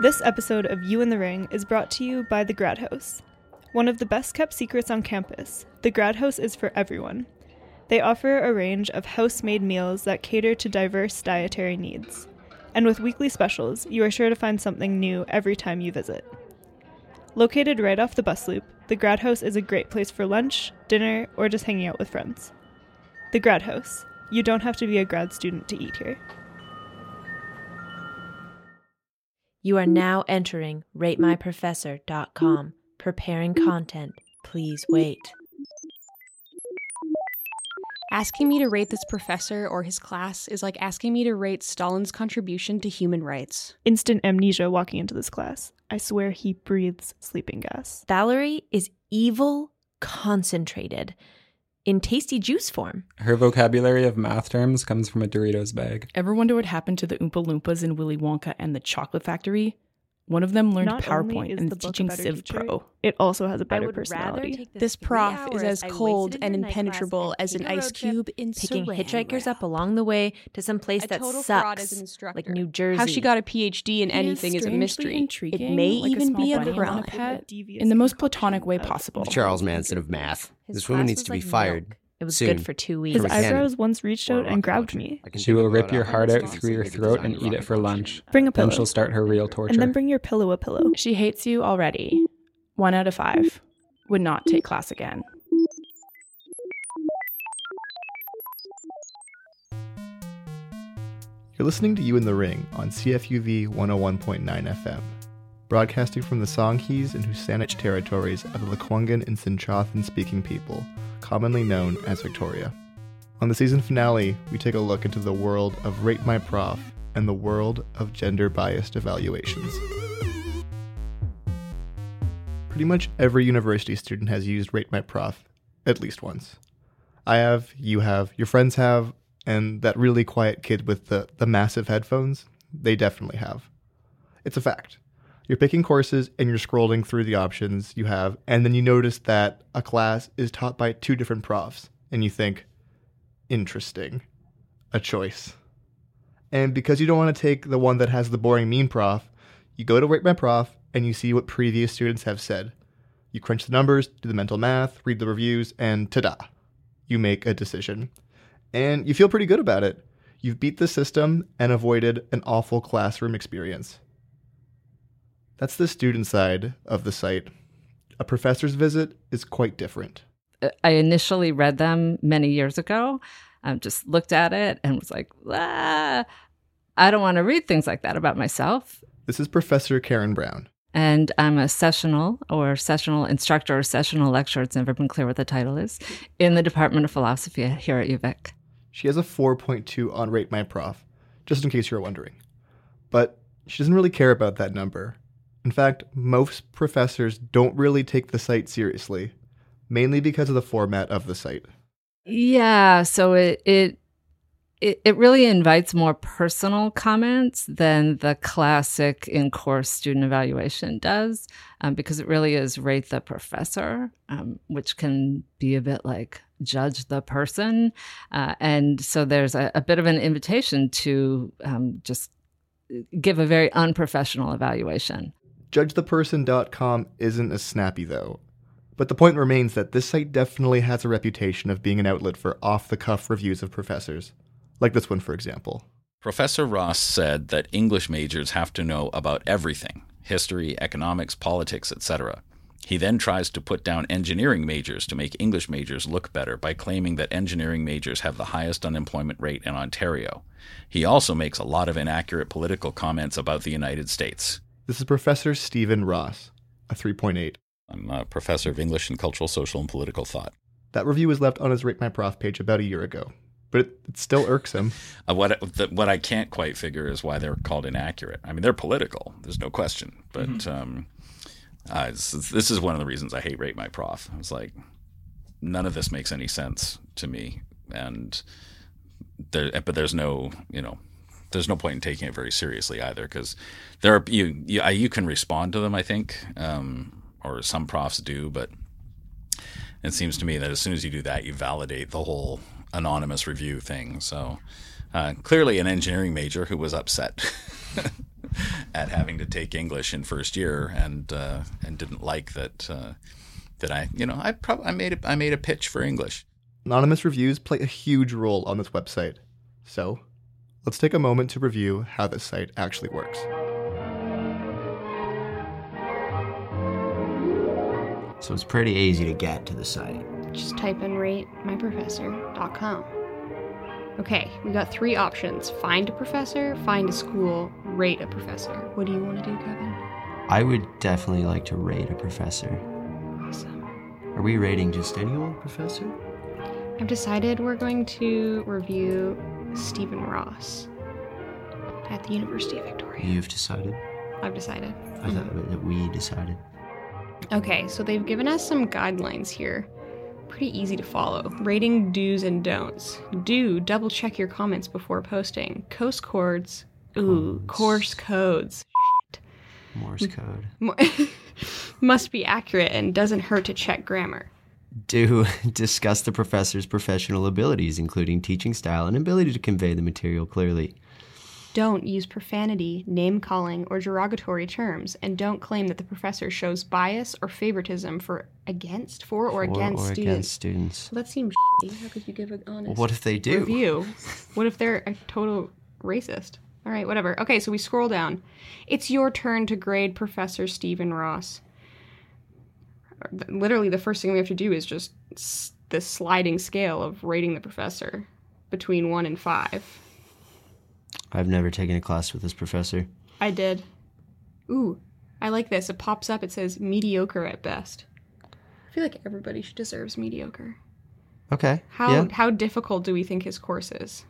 This episode of You in the Ring is brought to you by the Grad House. One of the best kept secrets on campus, the Grad House is for everyone. They offer a range of house made meals that cater to diverse dietary needs. And with weekly specials, you are sure to find something new every time you visit. Located right off the bus loop, the Grad House is a great place for lunch, dinner, or just hanging out with friends. The Grad House. You don't have to be a grad student to eat here. You are now entering ratemyprofessor.com. Preparing content. Please wait. Asking me to rate this professor or his class is like asking me to rate Stalin's contribution to human rights. Instant amnesia walking into this class. I swear he breathes sleeping gas. Valerie is evil concentrated in tasty juice form. Her vocabulary of math terms comes from a Doritos bag. Ever wonder what happened to the Oompa Loompas in Willy Wonka and the Chocolate Factory? One of them learned Not PowerPoint and is teaching Civ teacher, Pro. It also has a better I would rather personality. take This prof is as cold and in night class impenetrable as an ice cube in picking Saran hitchhikers wrap. up along the way to some place that total fraud as sucks, like New Jersey. How she got a PhD in He anything is a mystery. Intriguing, it may like even small be a bunny crime. pet, in the most platonic way possible. The Charles Manson of math. His this woman needs to be like fired. milk. It was soon. good for two His weeks. From a cannon. eyebrows once reached out and grabbed me. She will rip your heart out through your throat and eat it for lunch. Bring a pillow. Then she'll start her real torture. and then bring your pillow a pillow. She hates you already. One out of five. Would not take class again. You're listening to You in the Ring on CFUV 101.9 FM, broadcasting from the Songhees and WSÁNEĆ territories of the Lekwungen and SENĆOŦEN speaking people, commonly known as Victoria. On the season finale, we take a look into the world of Rate My Prof and the world of gender biased evaluations. Pretty much every university student has used Rate My Prof at least once. I have, you have, your friends have, and that really quiet kid with the, the massive headphones, they definitely have. It's a fact. You're picking courses and you're scrolling through the options you have, and then you notice that a class is taught by two different profs, and you think, interesting, a choice. And because you don't want to take the one that has the boring mean prof, you go to Rate My Prof and you see what previous students have said. You crunch the numbers, do the mental math, read the reviews, and ta da! You make a decision and you feel pretty good about it. You've beat the system and avoided an awful classroom experience. That's the student side of the site. A professor's visit is quite different. I initially read them many years ago. I just looked at it and was like, ah, I don't want to read things like that about myself. This is Professor Karen Brown. And I'm a sessional or sessional instructor or sessional lecturer, it's never been clear what the title is, in the Department of Philosophy here at UVic. She has a 4.2 on Rate My Prof, just in case you're wondering. But she doesn't really care about that number. In fact, most professors don't really take the site seriously, mainly because of the format of the site. Yeah, so it it it, really invites more personal comments than the classic in course student evaluation does, um, because it really is rate the professor, um, which can be a bit like judge the person. Uh, and so there's a, a bit of an invitation to um, just give a very unprofessional evaluation. JudgeThePerson.com isn't as snappy though. But the point remains that this site definitely has a reputation of being an outlet for off the cuff reviews of professors. Like this one, for example. Professor Ross said that English majors have to know about everything history, economics, politics, etc. He then tries to put down engineering majors to make English majors look better by claiming that engineering majors have the highest unemployment rate in Ontario. He also makes a lot of inaccurate political comments about the United States. This is Professor Stephen Ross, a 3.8. I'm a professor of English and cultural, social, and political thought. That review was left on his Rate My Prof page about a year ago, but it, it still irks him. Uh, what the, what I can't quite figure is why they're called inaccurate. I mean, they're political. There's no question. But um, uh, it's, it's- this is one of the reasons I hate Rate My Prof. I was like, none of this makes any sense to me, and there, but there's no, you know, there's no point in taking it very seriously either because there are you you, you can respond to them. I think, um, or some profs do, but it seems to me that as soon as you do that, you validate the whole anonymous review thing. So uh, clearly, an engineering major who was upset at having to take English in first year, and uh, and didn't like that uh, that I you know I probably I made a, I made a pitch for English. Anonymous reviews play a huge role on this website. So, let's take a moment to review how this site actually works. So it's pretty easy to get to the site. Just type in ratemyprofessor.com. Okay, we got three options find a professor, find a school, rate a professor. What do you want to do, Kevin? I would definitely like to rate a professor. Awesome. Are we rating just any old professor? I've decided we're going to review Stephen Ross at the University of Victoria. You've decided? I've decided. I thought mm-hmm. that we decided. Okay, so they've given us some guidelines here. Pretty easy to follow. Rating do's and don'ts. Do double check your comments before posting. Coast chords. Ooh, Codes. course codes. Morse code. Must be accurate and doesn't hurt to check grammar. Do discuss the professor's professional abilities, including teaching style and ability to convey the material clearly. Don't use profanity, name calling, or derogatory terms, and don't claim that the professor shows bias or favoritism for against, for, or For against or students. against students. Well, that seems shitty. How could you give an honest Well, what if they do? review? what if they're a total racist? All right, whatever. Okay, so we scroll down. It's your turn to grade Professor Stephen Ross. Literally, the first thing we have to do is just s- the sliding scale of rating the professor between one and five. I've never taken a class with this professor. I did. Ooh, I like this. It pops up. It says mediocre at best. I feel like everybody deserves mediocre. Okay. How yeah. how difficult do we think his course is?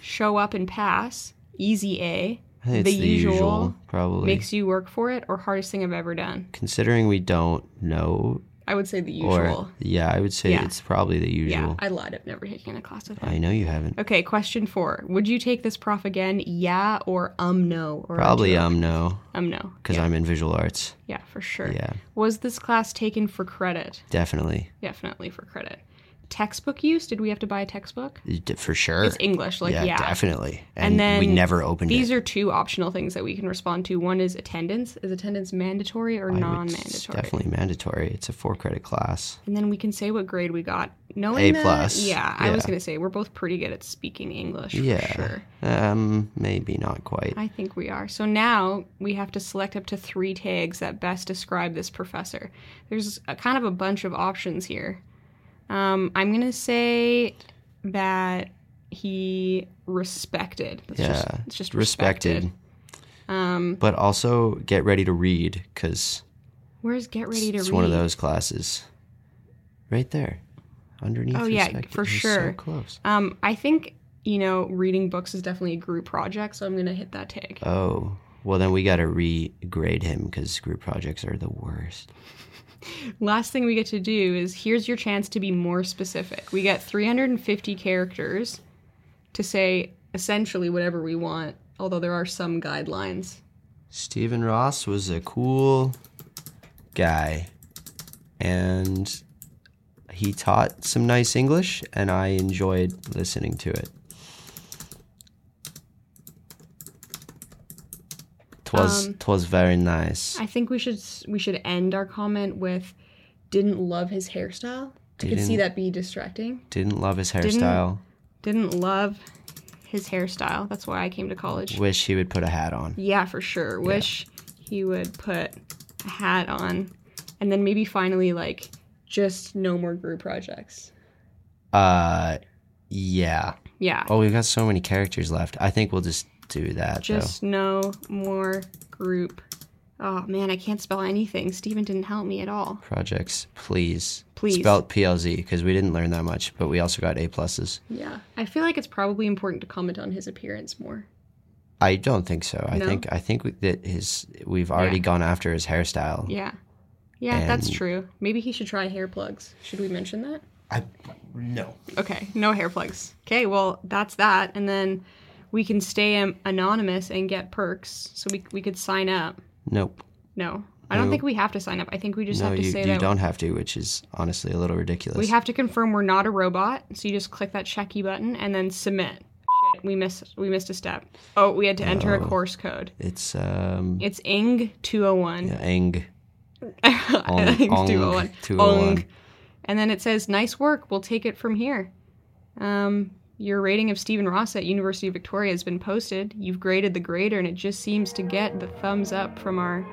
Show up and pass. Easy A. The the usual, usual, probably. Makes you work for it, or hardest thing I've ever done. Considering we don't know, I would say the usual. or yeah, I would say Yeah. it's probably the usual. yeah. I lied. I've never taken a class with him. I know you haven't. Okay, question four. Would you take this prof again? Yeah or um no? Or Probably um no, um no. because yeah. I'm in visual arts. yeah, for sure. Yeah, Was this class taken for credit? definitely, Definitely for credit. Textbook use? Did we have to buy a textbook? For sure. It's English, like yeah, yeah. definitely. And And, then we never opened it. These it. are two optional things that we can respond to. One is attendance. Is attendance mandatory or I non-mandatory? Definitely mandatory. It's a four credit class. And then we can say what grade we got. Knowing A that- plus. yeah, I was gonna say we're both pretty good at speaking English. For yeah. sure. Um, maybe not quite. I think we are. So now we have to select up to three tags that best describe this professor. There's a kind of a bunch of options here. Um, I'm gonna say that he respected. That's yeah, just, it's just respected. respected. Um, But also get ready to read because where's get ready to read? it's read? one of those classes. Right there, underneath. Oh, yeah, for was sure. So close. Um, I think you know reading books is definitely a group project, so I'm gonna hit that tag. Oh, well then we got to regrade him because group projects are the worst. Last thing we get to do is here's your chance to be more specific. We get 350 characters to say essentially whatever we want, although there are some guidelines. Stephen Ross was a cool guy, and he taught some nice English, and I enjoyed listening to it. Twas Um, twas very nice. I think we should we should end our comment with didn't love his hairstyle. I could see that be distracting. Didn't love his hairstyle. Didn't love his hairstyle. That's why I came to college. Wish he would put a hat on. Yeah, for sure. Wish he would put a hat on and then maybe finally like just no more group projects. Uh, yeah. Yeah. Oh, we've got so many characters left. I think we'll just do that Just no more group. Oh man, I can't spell anything. Steven didn't help me at all. Projects, please. Please. Spelt PLZ because we didn't learn that much, but we also got A pluses. Yeah. I feel like it's probably important to comment on his appearance more. I don't think so. I No? think I think that his we've already Yeah. gone after his hairstyle. Yeah. Yeah, that's true. Maybe he should try hair plugs. Should we mention that? I no. Okay, no hair plugs. Okay, well, that's that. And then we can stay um, anonymous and get perks. So we, we could sign up. Nope. No. I don't No. think we have to sign up. I think we just no, have to you, say you that don't have to, which is honestly a little ridiculous. we have to confirm we're not a robot. So you just click that checky button and then submit. Shit, we missed we missed a step. Oh, we had to enter a Oh. course code. It's um It's ING 201. yeah, Eng. ING Ong- 201. 201. Ong. And then it says, "Nice work. We'll take it from here." Um, your rating of Stephen Ross at University of Victoria has been posted. You've graded the grader, and it just seems to get the thumbs up from our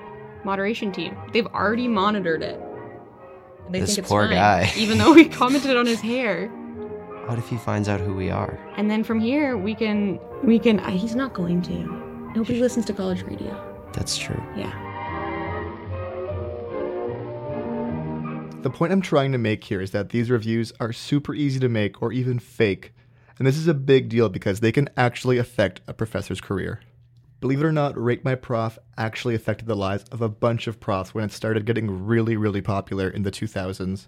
moderation team. They've already monitored it. They This think it's poor fine, guy. even though we commented on his hair. What if he finds out who we are? And then from here, we can we can. Uh, he's not going to. Nobody listens to college radio. That's true. Yeah. The point I'm trying to make here is that these reviews are super easy to make or even fake, and this is a big deal because they can actually affect a professor's career. Believe it or not, Rate My Prof actually affected the lives of a bunch of profs when it started getting really, really popular in the 2000s.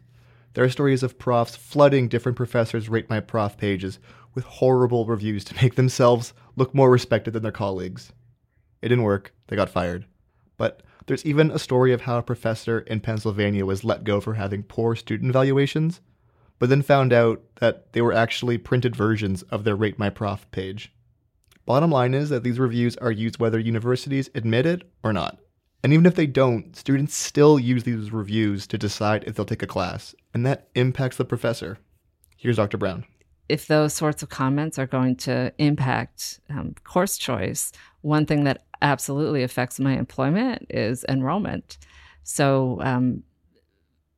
There are stories of profs flooding different professors' Rate My Prof pages with horrible reviews to make themselves look more respected than their colleagues. It didn't work, they got fired. But there's even a story of how a professor in Pennsylvania was let go for having poor student evaluations, but then found out that they were actually printed versions of their Rate My Prof page. Bottom line is that these reviews are used whether universities admit it or not. And even if they don't, students still use these reviews to decide if they'll take a class, and that impacts the professor. Here's Dr. Brown. if those sorts of comments are going to impact um, course choice, one thing that absolutely affects my employment is enrollment. So, um,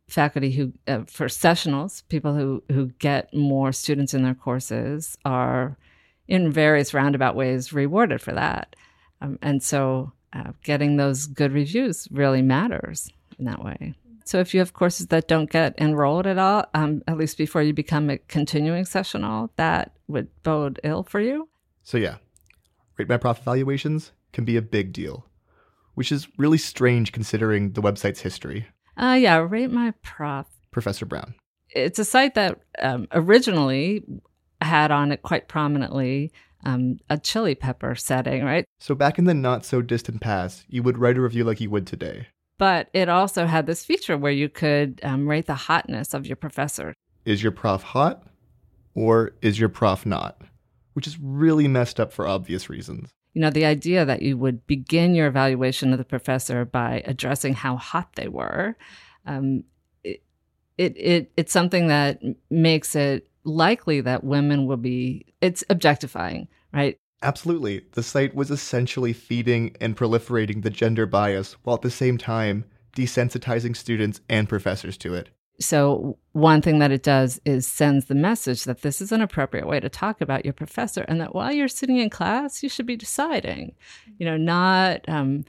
faculty who, uh, for sessionals, people who, who get more students in their courses are in various roundabout ways rewarded for that. Um, and so, uh, getting those good reviews really matters in that way. So if you have courses that don't get enrolled at all, um, at least before you become a continuing sessional, that would bode ill for you. So, yeah, Rate My Prof evaluations can be a big deal, which is really strange considering the website's history. Uh, yeah, rate my prof. Professor Brown. It's a site that um, originally had on it quite prominently um, a chili pepper setting, right? So, back in the not so distant past, you would write a review like you would today. But it also had this feature where you could um, rate the hotness of your professor. Is your prof hot or is your prof not? Which is really messed up for obvious reasons. You know, the idea that you would begin your evaluation of the professor by addressing how hot they were, um, it, it, it it's something that makes it likely that women will be. It's objectifying, right? Absolutely. The site was essentially feeding and proliferating the gender bias while at the same time desensitizing students and professors to it. So one thing that it does is sends the message that this is an appropriate way to talk about your professor, and that while you're sitting in class, you should be deciding, you know, not um,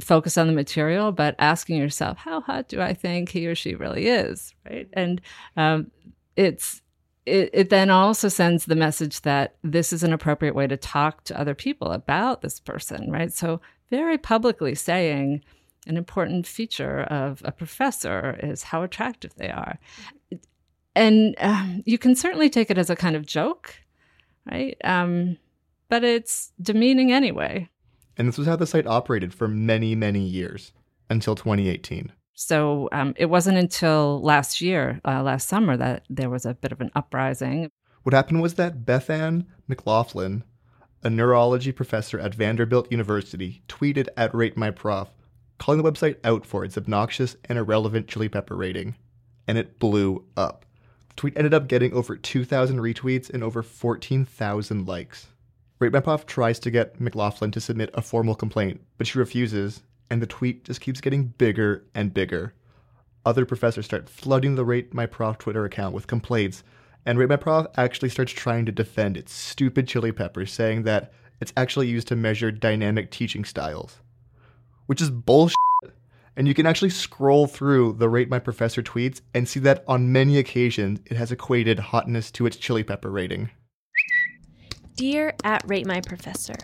focus on the material, but asking yourself, how hot do I think he or she really is, right? And um, it's it, it then also sends the message that this is an appropriate way to talk to other people about this person, right? So very publicly saying an important feature of a professor is how attractive they are. And um, you can certainly take it as a kind of joke, right? Um, but it's demeaning anyway. And this was how the site operated for many, many years until 2018. So um, it wasn't until last year, uh, last summer, that there was a bit of an uprising. What happened was that Beth Ann McLaughlin, a neurology professor at Vanderbilt University, tweeted at Rate My Prof, calling the website out for its obnoxious and irrelevant chili pepper rating. And it blew up. The tweet ended up getting over 2,000 retweets and over 14,000 likes. Rate My Prof tries to get McLaughlin to submit a formal complaint, but she refuses, and the tweet just keeps getting bigger and bigger. Other professors start flooding the Rate My Prof Twitter account with complaints, and Rate My Prof actually starts trying to defend its stupid chili pepper, saying that it's actually used to measure dynamic teaching styles. Which is bullshit. And you can actually scroll through the Rate My Professor tweets and see that on many occasions it has equated hotness to its chili pepper rating. Dear at Rate My Professor,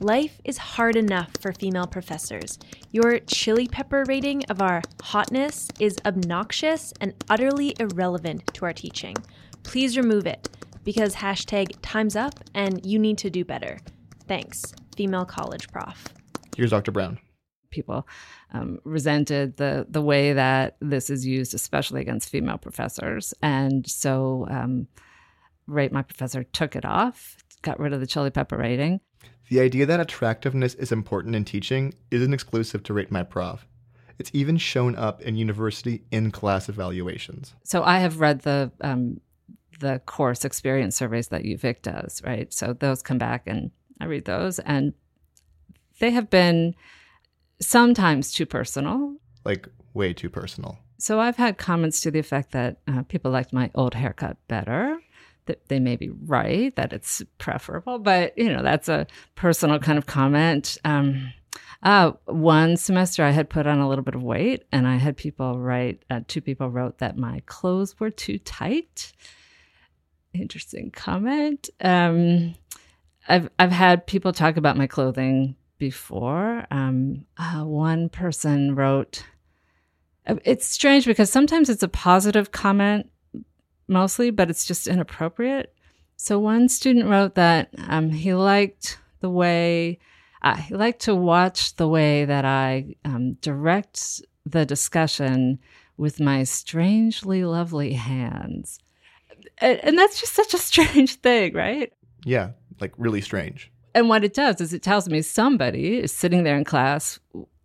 life is hard enough for female professors. Your chili pepper rating of our hotness is obnoxious and utterly irrelevant to our teaching. Please remove it because hashtag time's up and you need to do better. Thanks, female college prof. Here's Dr. Brown. People um, resented the the way that this is used, especially against female professors, and so um, Rate My Professor took it off got rid of the chili pepper rating. The idea that attractiveness is important in teaching isn't exclusive to Rate My Prof. It's even shown up in university in class evaluations. So I have read the um, the course experience surveys that UVic does, right? So those come back and I read those, and they have been sometimes too personal. Like, way too personal. So I've had comments to the effect that uh, people liked my old haircut better. That they may be right, that it's preferable, but you know that's a personal kind of comment. Um, uh, one semester I had put on a little bit of weight, and I had people write. Uh, two people wrote that my clothes were too tight. Interesting comment. Um, I've I've had people talk about my clothing before. Um, uh, one person wrote it's strange because sometimes it's a positive comment mostly, but it's just inappropriate. So one student wrote that um, he liked the way uh, he liked to watch the way that I um, direct the discussion with my strangely lovely hands, and, and that's just such a strange thing, right? Yeah, like really strange. And what it does is it tells me somebody is sitting there in class,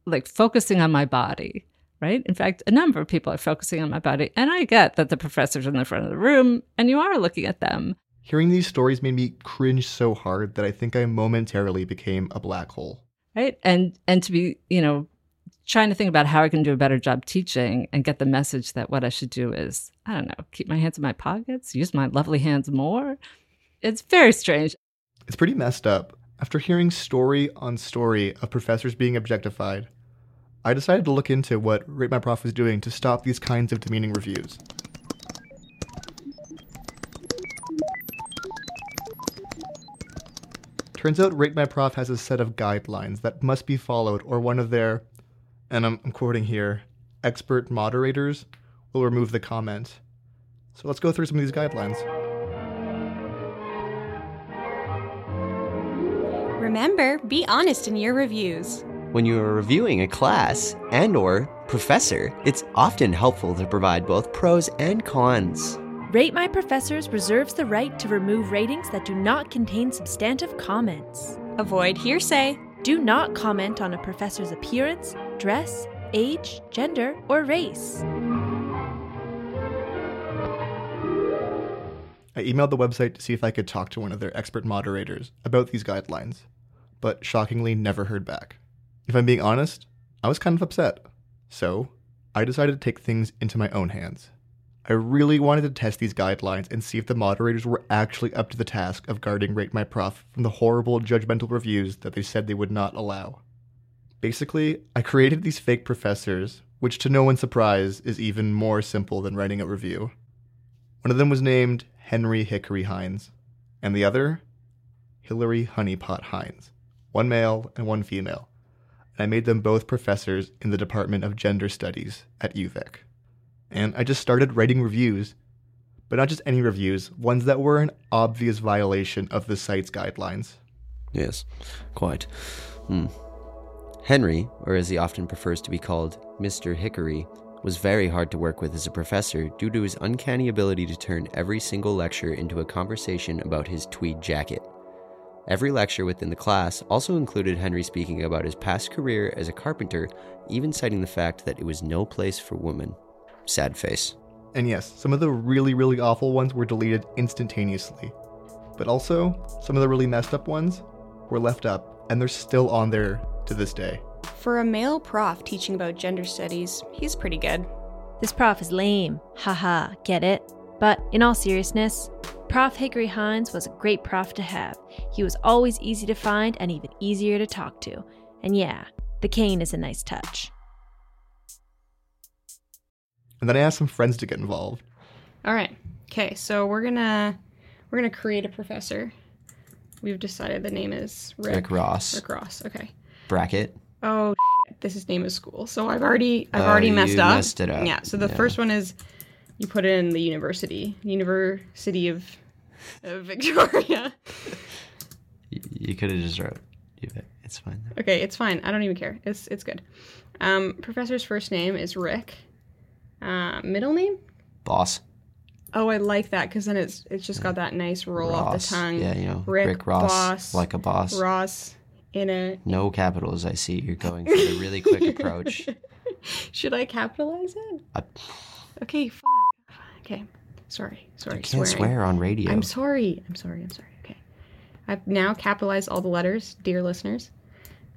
like focusing on my body right? In fact, a number of people are focusing on my body. And I get that the professor's in the front of the room and you are looking at them. Hearing these stories made me cringe so hard that I think I momentarily became a black hole. Right? And and to be, you know, trying to think about how I can do a better job teaching and get the message that what I should do is, I don't know, keep my hands in my pockets, use my lovely hands more. It's very strange. It's pretty messed up. After hearing story on story of professors being objectified, I decided to look into what Rate My Prof doing to stop these kinds of demeaning reviews. Turns out Rate My Prof has a set of guidelines that must be followed, or one of their, and I'm, I'm quoting here, expert moderators will remove the comment. So let's go through some of these guidelines. Remember, be honest in your reviews. When you are reviewing a class and or professor, it's often helpful to provide both pros and cons. Rate My Professors reserves the right to remove ratings that do not contain substantive comments. Avoid hearsay. Do not comment on a professor's appearance, dress, age, gender, or race. I emailed the website to see if I could talk to one of their expert moderators about these guidelines, but shockingly never heard back. If I'm being honest, I was kind of upset. So, I decided to take things into my own hands. I really wanted to test these guidelines and see if the moderators were actually up to the task of guarding Rate My Prof from the horrible judgmental reviews that they said they would not allow. Basically, I created these fake professors, which to no one's surprise is even more simple than writing a review. One of them was named Henry Hickory Hines, and the other, Hillary Honeypot Hines. One male and one female and I made them both professors in the Department of Gender Studies at UVic. And I just started writing reviews, but not just any reviews, ones that were an obvious violation of the site's guidelines. Yes, quite. Hmm. Henry, or as he often prefers to be called, Mr. Hickory, was very hard to work with as a professor due to his uncanny ability to turn every single lecture into a conversation about his tweed jacket. Every lecture within the class also included Henry speaking about his past career as a carpenter, even citing the fact that it was no place for women. Sad face. And yes, some of the really, really awful ones were deleted instantaneously. But also, some of the really messed up ones were left up, and they're still on there to this day. For a male prof teaching about gender studies, he's pretty good. This prof is lame. Haha, get it? But in all seriousness, Prof. Hickory Hines was a great prof to have. He was always easy to find and even easier to talk to. And yeah, the cane is a nice touch. And then I asked some friends to get involved. All right. Okay, so we're gonna we're gonna create a professor. We've decided the name is Rick, Rick Ross. Rick Ross. Okay. Bracket. Oh, shit. this is name of school. So I've already I've Oh, already you messed up. messed it up. Yeah. So the Yeah. first one is you put in the university, University of, of Victoria. You, you could have just wrote. It's fine. Okay, it's fine. I don't even care. It's it's good. Um, professor's first name is Rick. Uh, middle name? Boss. Oh, I like that because then it's it's just got that nice roll off the tongue. Yeah, you know, Rick, Rick Ross, Boss, like a boss. Ross in a. No capitals. I see you're going for the really quick approach. Should I capitalize it? I, Okay. F- okay. Sorry. Sorry. you can't swearing. swear on radio. I'm sorry. I'm sorry. I'm sorry. Okay. I've now capitalized all the letters, dear listeners.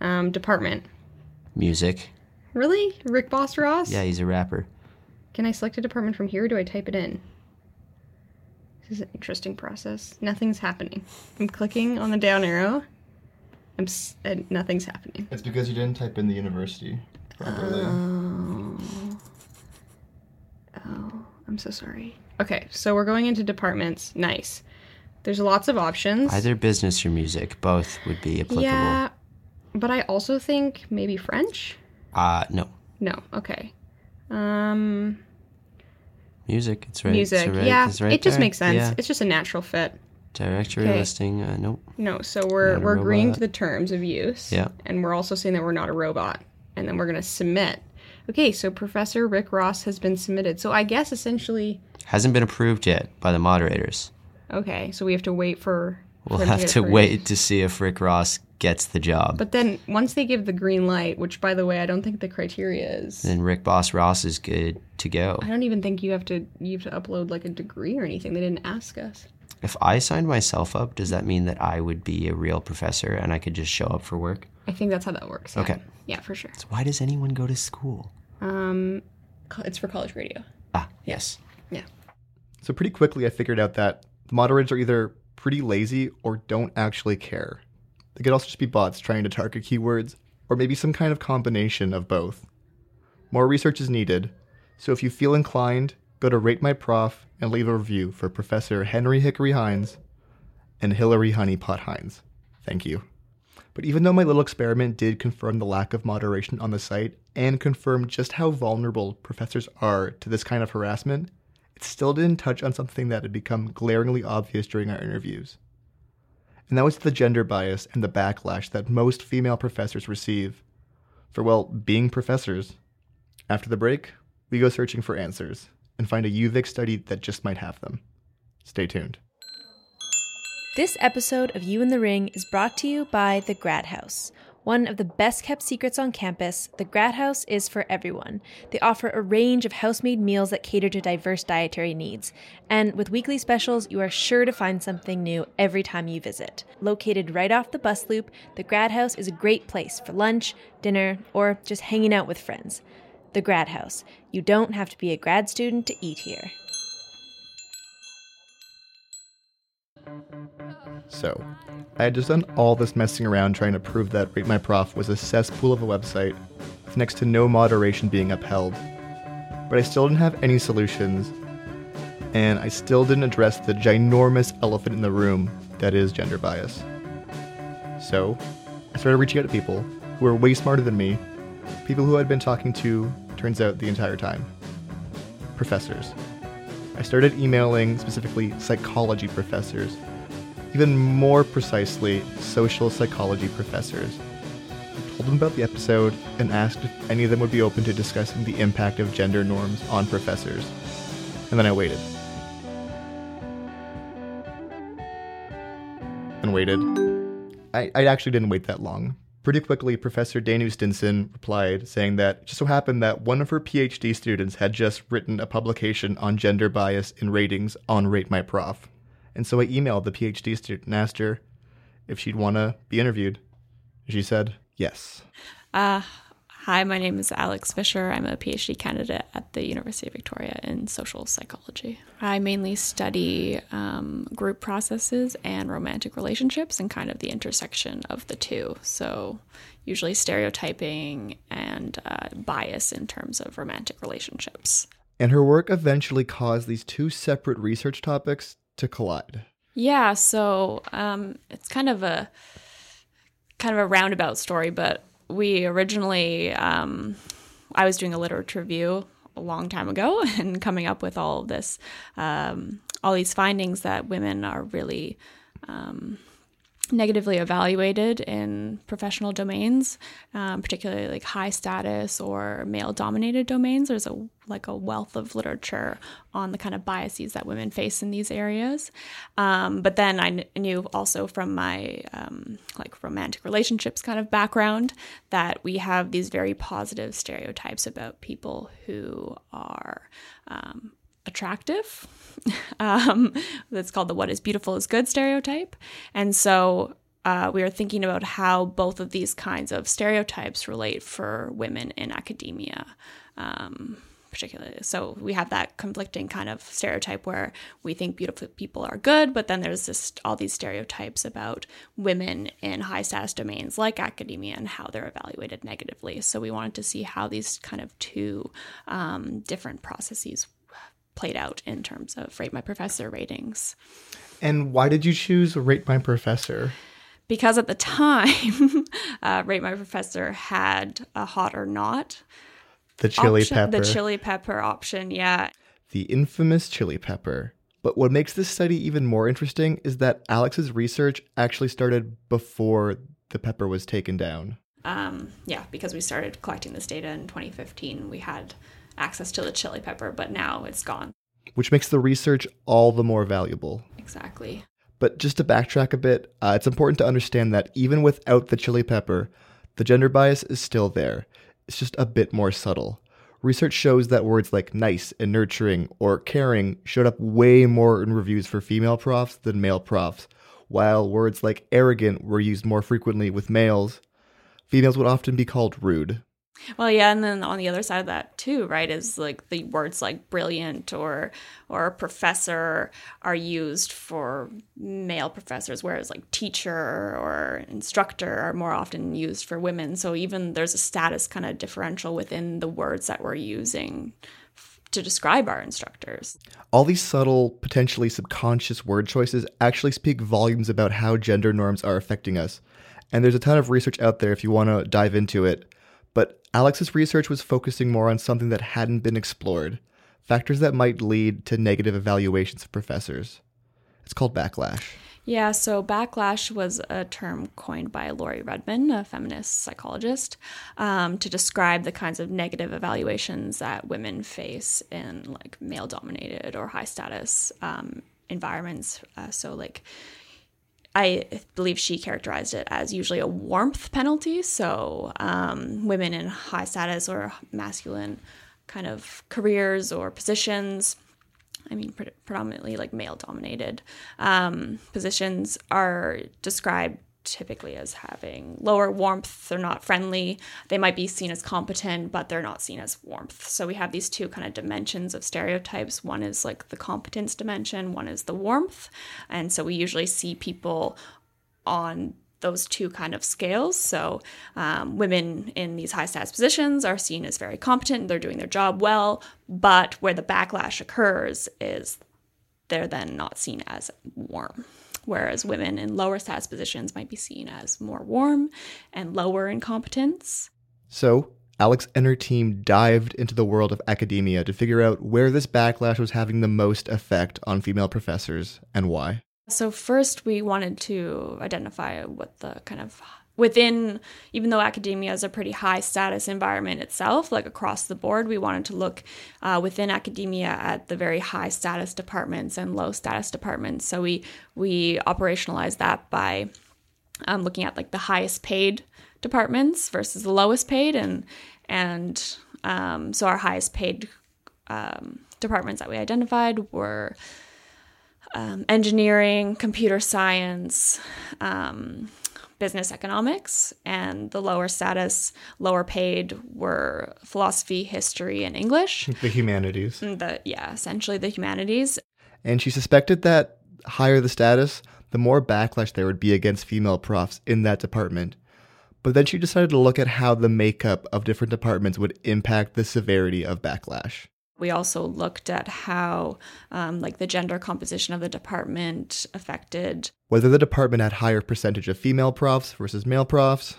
Um, department. Music. Really? Rick Boss Ross? Yeah, he's a rapper. Can I select a department from here or do I type it in? This is an interesting process. Nothing's happening. I'm clicking on the down arrow. I'm s- and nothing's happening. It's because you didn't type in the university properly. Oh. Oh, I'm so sorry. Okay, so we're going into departments. Nice. There's lots of options. Either business or music. Both would be applicable. Yeah, but I also think maybe French. Uh, no. No. Okay. Um, Music. It's right. music. It's right, yeah, it's right it just there. makes sense. Yeah. It's just a natural fit. Directory Okay. listing. Uh, nope. No, so we're Not we're agreeing to the terms of use. Yeah. And we're also saying that we're not a robot. And then we're gonna submit. Okay, so Professor Rick Ross has been submitted. So I guess essentially Hasn't been approved yet by the moderators. okay, so we have to wait for We'll for have to approved. wait to see if Rick Ross gets the job. But then once they give the green light, which by the way I don't think the criteria is then Rick Boss Ross is good to go. I don't even think you have to you have to upload like a degree or anything. They didn't ask us. If I signed myself up, does that mean that I would be a real professor and I could just show up for work? I think that's how that works. yeah. Okay. Yeah, for sure. So why does anyone go to school? Um, it's for college radio. Ah, yes. Yeah. So pretty quickly, I figured out that the moderators are either pretty lazy or don't actually care. They could also just be bots trying to target keywords, or maybe some kind of combination of both. More research is needed, so if you feel inclined, go to Rate My Prof and leave a review for Professor Henry Hickory Hines and Hillary Honeypot Hines. Thank you. But even though my little experiment did confirm the lack of moderation on the site and confirm just how vulnerable professors are to this kind of harassment, it still didn't touch on something that had become glaringly obvious during our interviews. And that was the gender bias and the backlash that most female professors receive for, well, being professors. After the break, we go searching for answers and find a UVic study that just might have them. Stay tuned. This episode of You in the Ring is brought to you by The Grad House. One of the best kept secrets on campus, the Grad House is for everyone. They offer a range of house made meals that cater to diverse dietary needs. And with weekly specials, you are sure to find something new every time you visit. Located right off the bus loop, the Grad House is a great place for lunch, dinner, or just hanging out with friends. The Grad House. You don't have to be a grad student to eat here. So, I had just done all this messing around trying to prove that Rate My Prof was a cesspool of a website with next to no moderation being upheld. But I still didn't have any solutions, and I still didn't address the ginormous elephant in the room that is gender bias. So, I started reaching out to people who were way smarter than me, people who I'd been talking to, turns out, the entire time. Professors. I started emailing specifically psychology professors even more precisely, social psychology professors. I told them about the episode and asked if any of them would be open to discussing the impact of gender norms on professors. And then I waited. And waited. I, I actually didn't wait that long. Pretty quickly, Professor Danu Stinson replied, saying that it just so happened that one of her PhD students had just written a publication on gender bias in ratings on Rate My Prof. And so I emailed the PhD student and asked her if she'd want to be interviewed. She said yes. Uh, hi, my name is Alex Fisher. I'm a PhD candidate at the University of Victoria in social psychology. I mainly study um, group processes and romantic relationships and kind of the intersection of the two. So, usually stereotyping and uh, bias in terms of romantic relationships. And her work eventually caused these two separate research topics to collide. Yeah, so um, it's kind of a kind of a roundabout story, but we originally um, I was doing a literature review a long time ago and coming up with all of this, um, all these findings that women are really um, negatively evaluated in professional domains, um, particularly like high status or male dominated domains. There's a like a wealth of literature on the kind of biases that women face in these areas. Um, but then I kn- knew also from my um, like romantic relationships kind of background that we have these very positive stereotypes about people who are um, attractive. um, that's called the what is beautiful is good stereotype. And so uh, we are thinking about how both of these kinds of stereotypes relate for women in academia. Um, particularly so we have that conflicting kind of stereotype where we think beautiful people are good but then there's just all these stereotypes about women in high status domains like academia and how they're evaluated negatively so we wanted to see how these kind of two um, different processes played out in terms of rate my professor ratings. And why did you choose rate my professor? Because at the time, uh, rate my professor had a hot or not. The chili option, pepper. The chili pepper option, yeah. The infamous chili pepper. But what makes this study even more interesting is that Alex's research actually started before the pepper was taken down. Um, yeah, because we started collecting this data in 2015, we had access to the chili pepper, but now it's gone. Which makes the research all the more valuable. Exactly. But just to backtrack a bit, uh, it's important to understand that even without the chili pepper, the gender bias is still there. It's just a bit more subtle. Research shows that words like nice and nurturing or caring showed up way more in reviews for female profs than male profs, while words like arrogant were used more frequently with males. Females would often be called rude. Well, yeah, and then on the other side of that too, right, is like the words like brilliant or or professor are used for male professors, whereas like teacher or instructor are more often used for women. So even there's a status kind of differential within the words that we're using to describe our instructors. All these subtle, potentially subconscious word choices actually speak volumes about how gender norms are affecting us. And there's a ton of research out there if you want to dive into it. Alex's research was focusing more on something that hadn't been explored factors that might lead to negative evaluations of professors. It's called backlash. Yeah, so backlash was a term coined by Laurie Rudman, a feminist psychologist, um, to describe the kinds of negative evaluations that women face in like male dominated or high status um, environments. Uh, so, like, I believe she characterized it as usually a warmth penalty. So, um, women in high status or masculine kind of careers or positions. I mean, pre- predominantly like male dominated um, positions are described typically as having lower warmth. They're not friendly. They might be seen as competent, but they're not seen as warmth. So we have these two kind of dimensions of stereotypes. One is like the competence dimension, one is the warmth. And so we usually see people on those two kind of scales. So, um, women in these high status positions are seen as very competent, they're doing their job well, but where the backlash occurs is they're then not seen as warm. Whereas women in lower status positions might be seen as more warm and lower in competence. So, Alex and her team dived into the world of academia to figure out where this backlash was having the most effect on female professors and why. So, first, we wanted to identify what the kind of within, even though academia is a pretty high status environment itself, like across the board, we wanted to look uh, within academia at the very high status departments and low status departments. So, we, we operationalized that by um, looking at like the highest paid departments versus the lowest paid. And, and um, so, our highest paid um, departments that we identified were um, engineering, computer science, um, business economics, and the lower status, lower paid were philosophy, history, and English. The humanities. Mm, the yeah, essentially the humanities. And she suspected that higher the status, the more backlash there would be against female profs in that department. But then she decided to look at how the makeup of different departments would impact the severity of backlash. We also looked at how, um, like, the gender composition of the department affected whether the department had higher percentage of female profs versus male profs,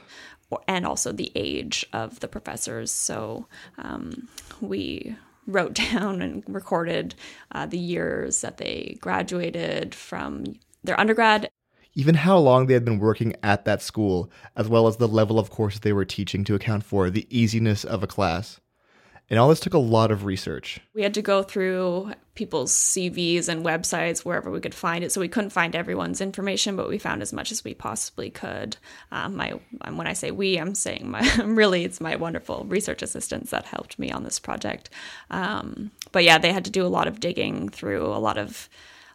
and also the age of the professors. So um, we wrote down and recorded uh, the years that they graduated from their undergrad. even how long they had been working at that school, as well as the level of courses they were teaching to account for the easiness of a class. And all this took a lot of research. We had to go through people's CVs and websites wherever we could find it. So we couldn't find everyone's information, but we found as much as we possibly could. Um, my when I say we, I'm saying my really it's my wonderful research assistants that helped me on this project. Um, but yeah, they had to do a lot of digging through a lot of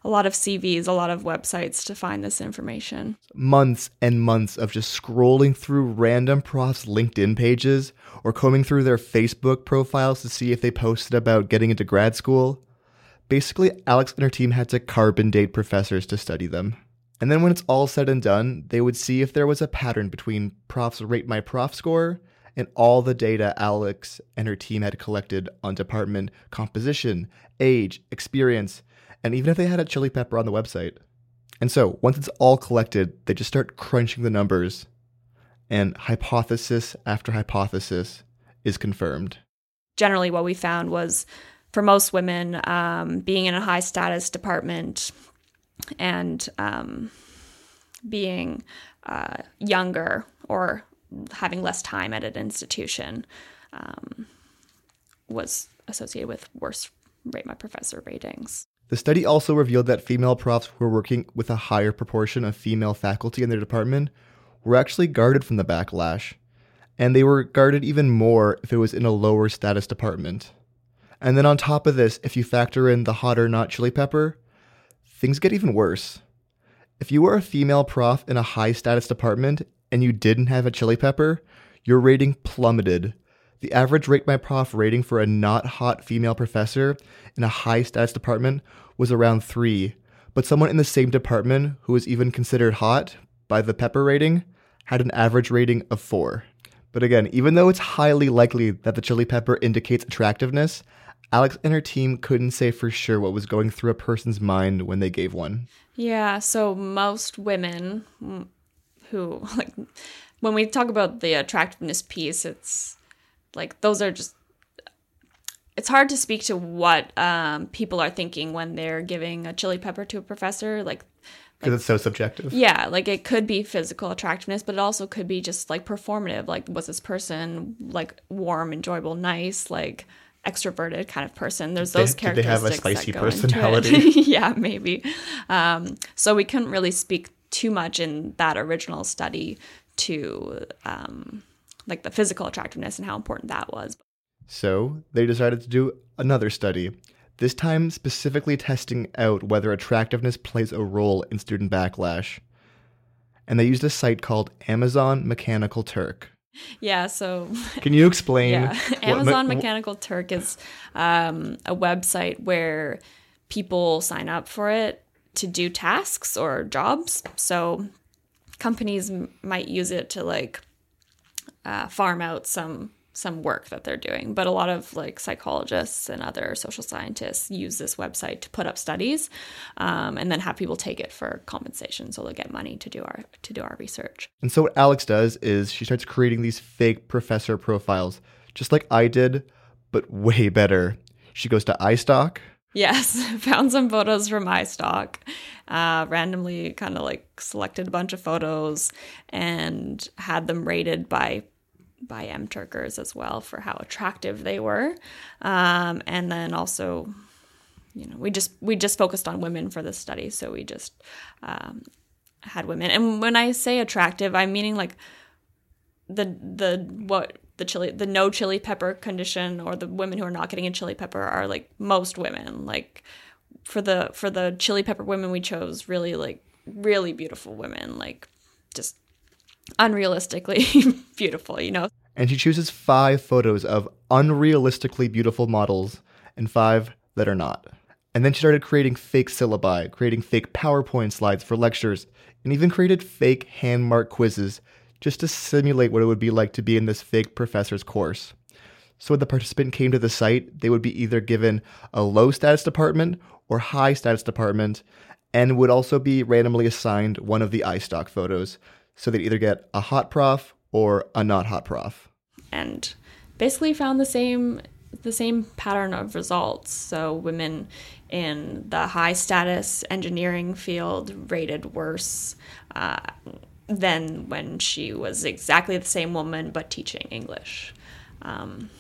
a lot of CVs, a lot of websites to find this information. Months and months of just scrolling through random profs' LinkedIn pages or combing through their Facebook profiles to see if they posted about getting into grad school. Basically, Alex and her team had to carbon date professors to study them. And then when it's all said and done, they would see if there was a pattern between profs' rate my prof score and all the data Alex and her team had collected on department composition, age, experience, and even if they had a chili pepper on the website. And so, once it's all collected, they just start crunching the numbers, and hypothesis after hypothesis is confirmed. Generally, what we found was for most women, um, being in a high status department and um, being uh, younger or having less time at an institution um, was associated with worse rate my professor ratings. The study also revealed that female profs who were working with a higher proportion of female faculty in their department were actually guarded from the backlash, and they were guarded even more if it was in a lower status department. And then on top of this, if you factor in the hot or not chili pepper, things get even worse. If you were a female prof in a high status department and you didn't have a chili pepper, your rating plummeted. The average rate my prof rating for a not hot female professor in a high status department was around 3, but someone in the same department who was even considered hot by the pepper rating had an average rating of 4. But again, even though it's highly likely that the chili pepper indicates attractiveness, Alex and her team couldn't say for sure what was going through a person's mind when they gave one. Yeah, so most women who like when we talk about the attractiveness piece, it's like those are just it's hard to speak to what um, people are thinking when they're giving a chili pepper to a professor. Like, because like, it's so subjective. Yeah, like it could be physical attractiveness, but it also could be just like performative. Like, was this person like warm, enjoyable, nice, like extroverted kind of person? There's those they, characteristics. they have a spicy personality? yeah, maybe. Um, so we couldn't really speak too much in that original study to um, like the physical attractiveness and how important that was. So they decided to do another study, this time specifically testing out whether attractiveness plays a role in student backlash. And they used a site called Amazon Mechanical Turk. Yeah, so. Can you explain? yeah, Amazon me- Mechanical Turk is um, a website where people sign up for it to do tasks or jobs. So companies m- might use it to like uh, farm out some some work that they're doing. But a lot of like psychologists and other social scientists use this website to put up studies um, and then have people take it for compensation so they'll get money to do our to do our research. And so what alex does is she starts creating these fake professor profiles just like i did but way better. She goes to istock. Yes, found some photos from iStock. Uh, randomly, kind of like selected a bunch of photos and had them rated by by M Turkers as well for how attractive they were, um, and then also, you know, we just we just focused on women for this study, so we just um, had women. And when I say attractive, I'm meaning like the the what the chili the no chili pepper condition or the women who are not getting a chili pepper are like most women. Like for the for the chili pepper women we chose really like really beautiful women. Like just unrealistically beautiful, you know. And she chooses five photos of unrealistically beautiful models and five that are not. And then she started creating fake syllabi, creating fake PowerPoint slides for lectures, and even created fake hand marked quizzes just to simulate what it would be like to be in this fake professor's course. So when the participant came to the site, they would be either given a low status department or high status department, and would also be randomly assigned one of the iStock photos so they'd either get a hot prof or a not hot prof. And basically found the same the same pattern of results. So women in the high status engineering field rated worse uh, than when she was exactly the same woman but teaching English. Um,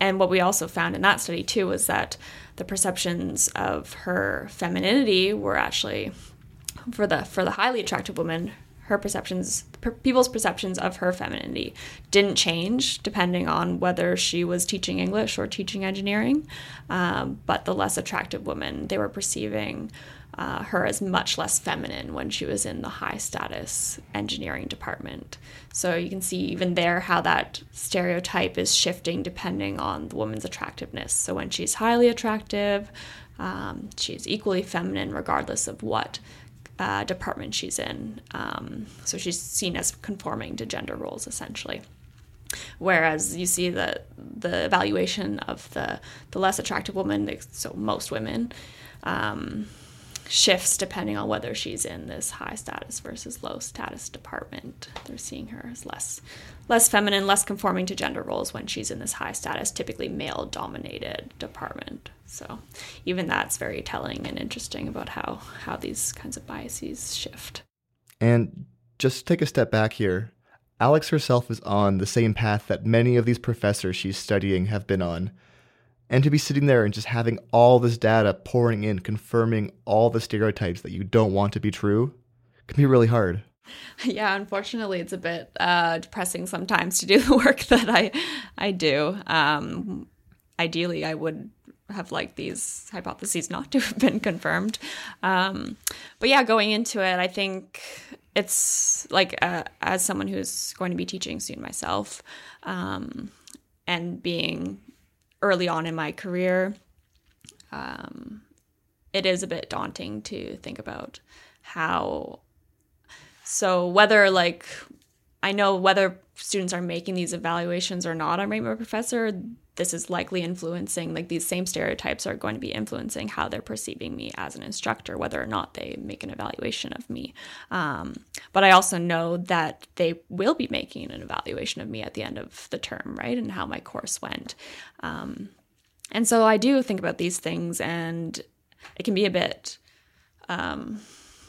and what we also found in that study too was that the perceptions of her femininity were actually for the for the highly attractive woman her perceptions per, people's perceptions of her femininity didn't change depending on whether she was teaching english or teaching engineering um, but the less attractive woman they were perceiving uh, her as much less feminine when she was in the high status engineering department. So you can see even there how that stereotype is shifting depending on the woman's attractiveness. So when she's highly attractive, um, she's equally feminine regardless of what uh, department she's in. Um, so she's seen as conforming to gender roles essentially. Whereas you see the the evaluation of the the less attractive woman, so most women, um, shifts depending on whether she's in this high status versus low status department. They're seeing her as less less feminine, less conforming to gender roles when she's in this high status, typically male dominated department. So even that's very telling and interesting about how how these kinds of biases shift. And just take a step back here. Alex herself is on the same path that many of these professors she's studying have been on and to be sitting there and just having all this data pouring in, confirming all the stereotypes that you don't want to be true, can be really hard. Yeah, unfortunately, it's a bit uh, depressing sometimes to do the work that I I do. Um, ideally, I would have liked these hypotheses not to have been confirmed. Um, but yeah, going into it, I think it's like uh, as someone who's going to be teaching soon myself, um, and being early on in my career, um, it is a bit daunting to think about how. So whether like I know whether students are making these evaluations or not on My Professor, this is likely influencing like these same stereotypes are going to be influencing how they're perceiving me as an instructor, whether or not they make an evaluation of me. Um, but I also know that they will be making an evaluation of me at the end of the term, right, and how my course went. Um, and so I do think about these things, and it can be a bit um,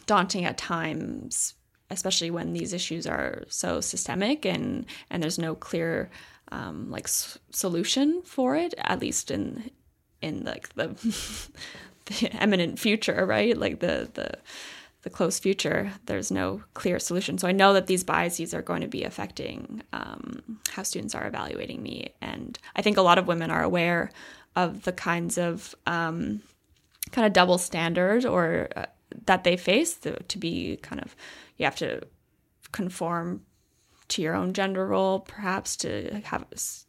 daunting at times especially when these issues are so systemic and and there's no clear um, like s- solution for it at least in in like the the eminent future right? Like the the the close future there's no clear solution. So i know that these biases are going to be affecting um, how students are evaluating me. And i think a lot of women are aware of the kinds of um, kind of double standard or uh, that they face to, to be kind of you have to conform to your own gender role perhaps to have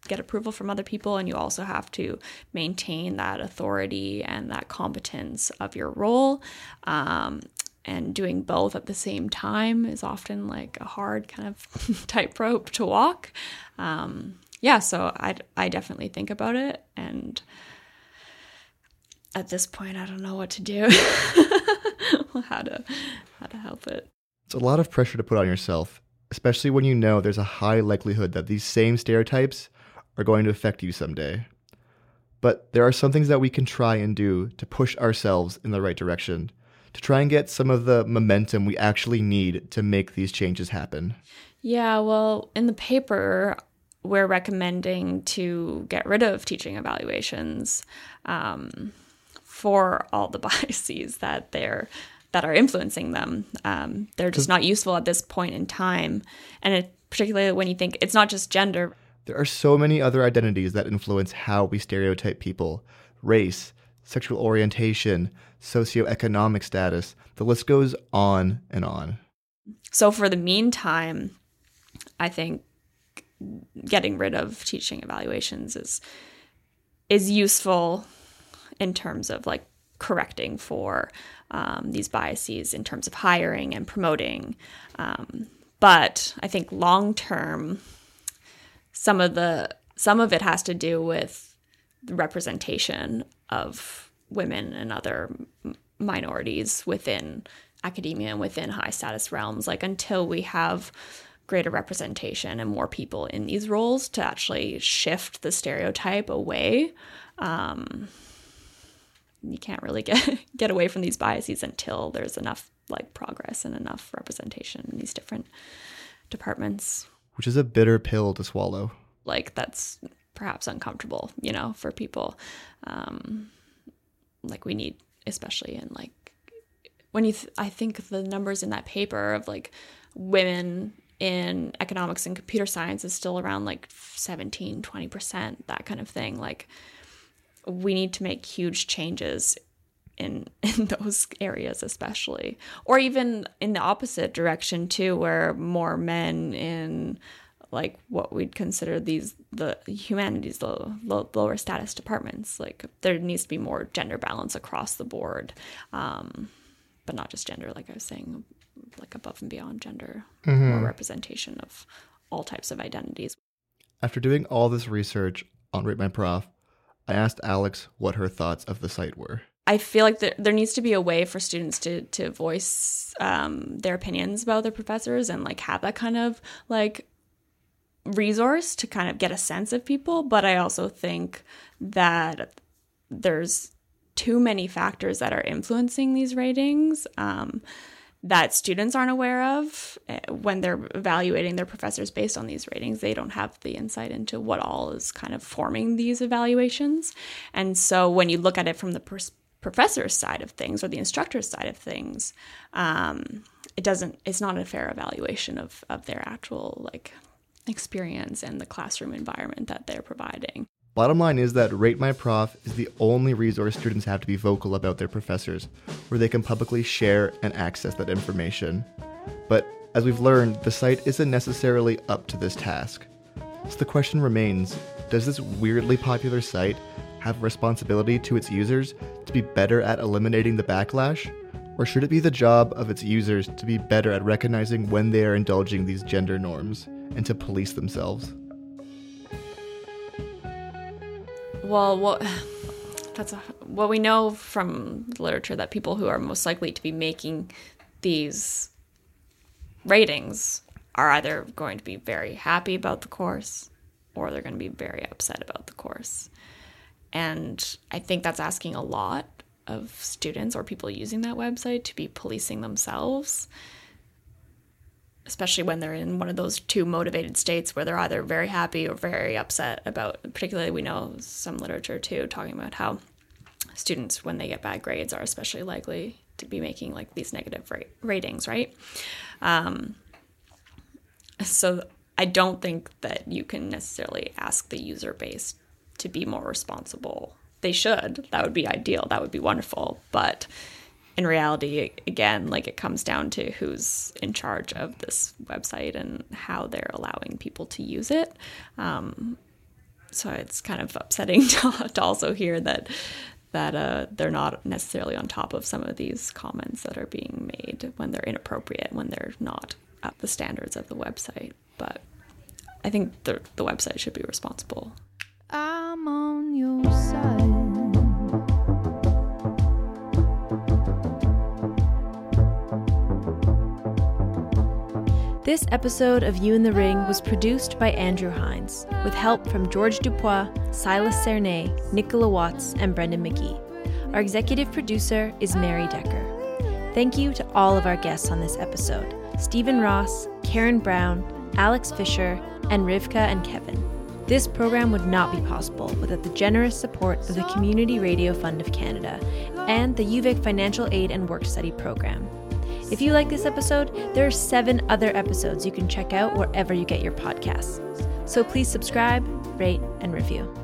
get approval from other people and you also have to maintain that authority and that competence of your role. Um, and doing both at the same time is often like a hard kind of tightrope to walk. Um, yeah so I, I definitely think about it and at this point i don't know what to do. How to how to help it. It's a lot of pressure to put on yourself, especially when you know there's a high likelihood that these same stereotypes are going to affect you someday. But there are some things that we can try and do to push ourselves in the right direction, to try and get some of the momentum we actually need to make these changes happen. Yeah, well, in the paper, we're recommending to get rid of teaching evaluations um, for all the biases that they're that are influencing them. Um, they're just not useful at this point in time, and it, particularly when you think it's not just gender. There are so many other identities that influence how we stereotype people: race, sexual orientation, socioeconomic status. The list goes on and on. So for the meantime, I think getting rid of teaching evaluations is is useful in terms of like correcting for um, these biases in terms of hiring and promoting. Um, but I think long term, some of the some of it has to do with the representation of women and other minorities within academia and within high status realms. Like until we have greater representation and more people in these roles to actually shift the stereotype away. Um, you can't really get get away from these biases until there's enough like progress and enough representation in these different departments. Which is a bitter pill to swallow. Like that's perhaps uncomfortable, you know, for people. Um, like we need, especially in like when you, th- I think the numbers in that paper of like women in economics and computer science is still around like 17, 20%, that kind of thing. Like we need to make huge changes in in those areas especially or even in the opposite direction too where more men in like what we'd consider these the humanities the low, lower status departments like there needs to be more gender balance across the board um, but not just gender like i was saying like above and beyond gender Mhm. more representation of all types of identities After doing all this research on Rate My Prof, I asked Alex what her thoughts of the site were. I feel like there, there needs to be a way for students to to voice um, their opinions about their professors and like have that kind of like resource to kind of get a sense of people. But I also think that there's too many factors that are influencing these ratings. Um, that students aren't aware of eh, when they're evaluating their professors based on these ratings. They don't have the insight into what all is kind of forming these evaluations. And so when you look at it from the pers- professor's side of things or the instructor's side of things, um, it doesn't, it's not a fair evaluation of, of their actual like experience and the classroom environment that they're providing. Bottom line is that Rate My Prof is the only resource students have to be vocal about their professors, where they can publicly share and access that information. But as we've learned, the site isn't necessarily up to this task. So the question remains does this weirdly popular site have responsibility to its users to be better at eliminating the backlash? Or should it be the job of its users to be better at recognizing when they are indulging these gender norms and to police themselves? Well, what that's a, what we know from literature that people who are most likely to be making these ratings are either going to be very happy about the course or they're going to be very upset about the course. And I think that's asking a lot of students or people using that website to be policing themselves especially when they're in one of those two motivated states where they're either very happy or very upset about particularly we know some literature too talking about how students when they get bad grades are especially likely to be making like these negative ra- ratings right? Um, so i don't think that you can necessarily ask the user base to be more responsible. They should. That would be ideal. That would be wonderful. But in reality, again, like it comes down to who's in charge of this website and how they're allowing people to use it. Um, so it's kind of upsetting to, to also hear that that uh, they're not necessarily on top of some of these comments that are being made when they're inappropriate, when they're not at the standards of the website. But I think the the website should be responsible. I'm on your side. This episode of You in the Ring was produced by Andrew Hines, with help from George Dupois, Silas Cernay, Nicola Watts, and Brendan McGee. Our executive producer is Mary Decker. Thank you to all of our guests on this episode Stephen Ross, Karen Brown, Alex Fisher, and Rivka and Kevin. This program would not be possible without the generous support of the Community Radio Fund of Canada and the UVic Financial Aid and Work Study Program. If you like this episode, there are seven other episodes you can check out wherever you get your podcasts. So please subscribe, rate, and review.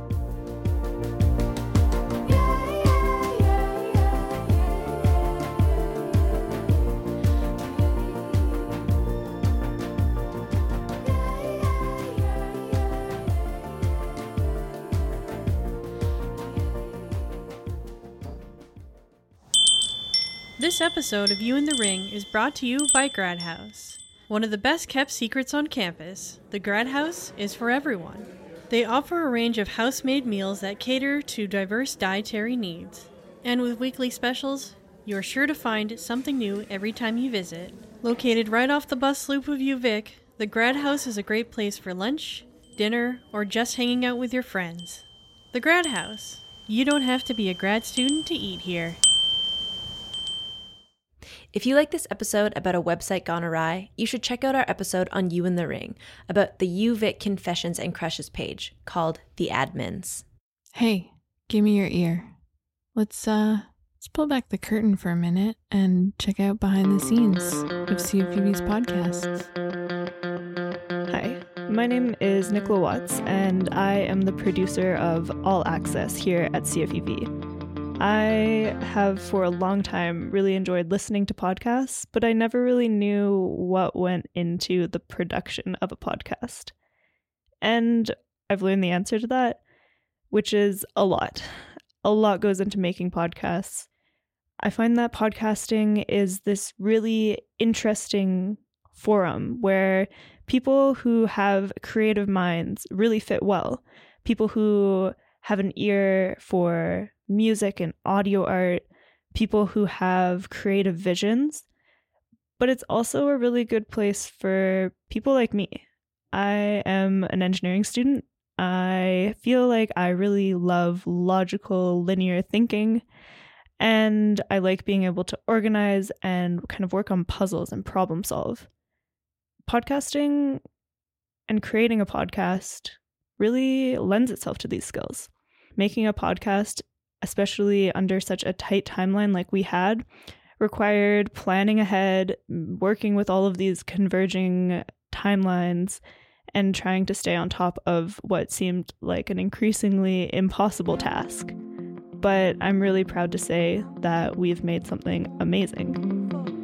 This episode of You in the Ring is brought to you by Grad House. One of the best kept secrets on campus, the Grad House is for everyone. They offer a range of house made meals that cater to diverse dietary needs. And with weekly specials, you're sure to find something new every time you visit. Located right off the bus loop of UVic, the Grad House is a great place for lunch, dinner, or just hanging out with your friends. The Grad House. You don't have to be a grad student to eat here. If you like this episode about a website gone awry, you should check out our episode on You in the Ring about the UVic Confessions and Crushes page called The Admins. Hey, give me your ear. Let's uh let's pull back the curtain for a minute and check out behind the scenes of CFUV's podcasts. Hi, my name is Nicola Watts, and I am the producer of All Access here at CFUV. I have for a long time really enjoyed listening to podcasts, but I never really knew what went into the production of a podcast. And I've learned the answer to that, which is a lot. A lot goes into making podcasts. I find that podcasting is this really interesting forum where people who have creative minds really fit well. People who have an ear for music and audio art, people who have creative visions. But it's also a really good place for people like me. I am an engineering student. I feel like I really love logical, linear thinking. And I like being able to organize and kind of work on puzzles and problem solve. Podcasting and creating a podcast really lends itself to these skills. Making a podcast, especially under such a tight timeline like we had, required planning ahead, working with all of these converging timelines, and trying to stay on top of what seemed like an increasingly impossible task. But I'm really proud to say that we've made something amazing.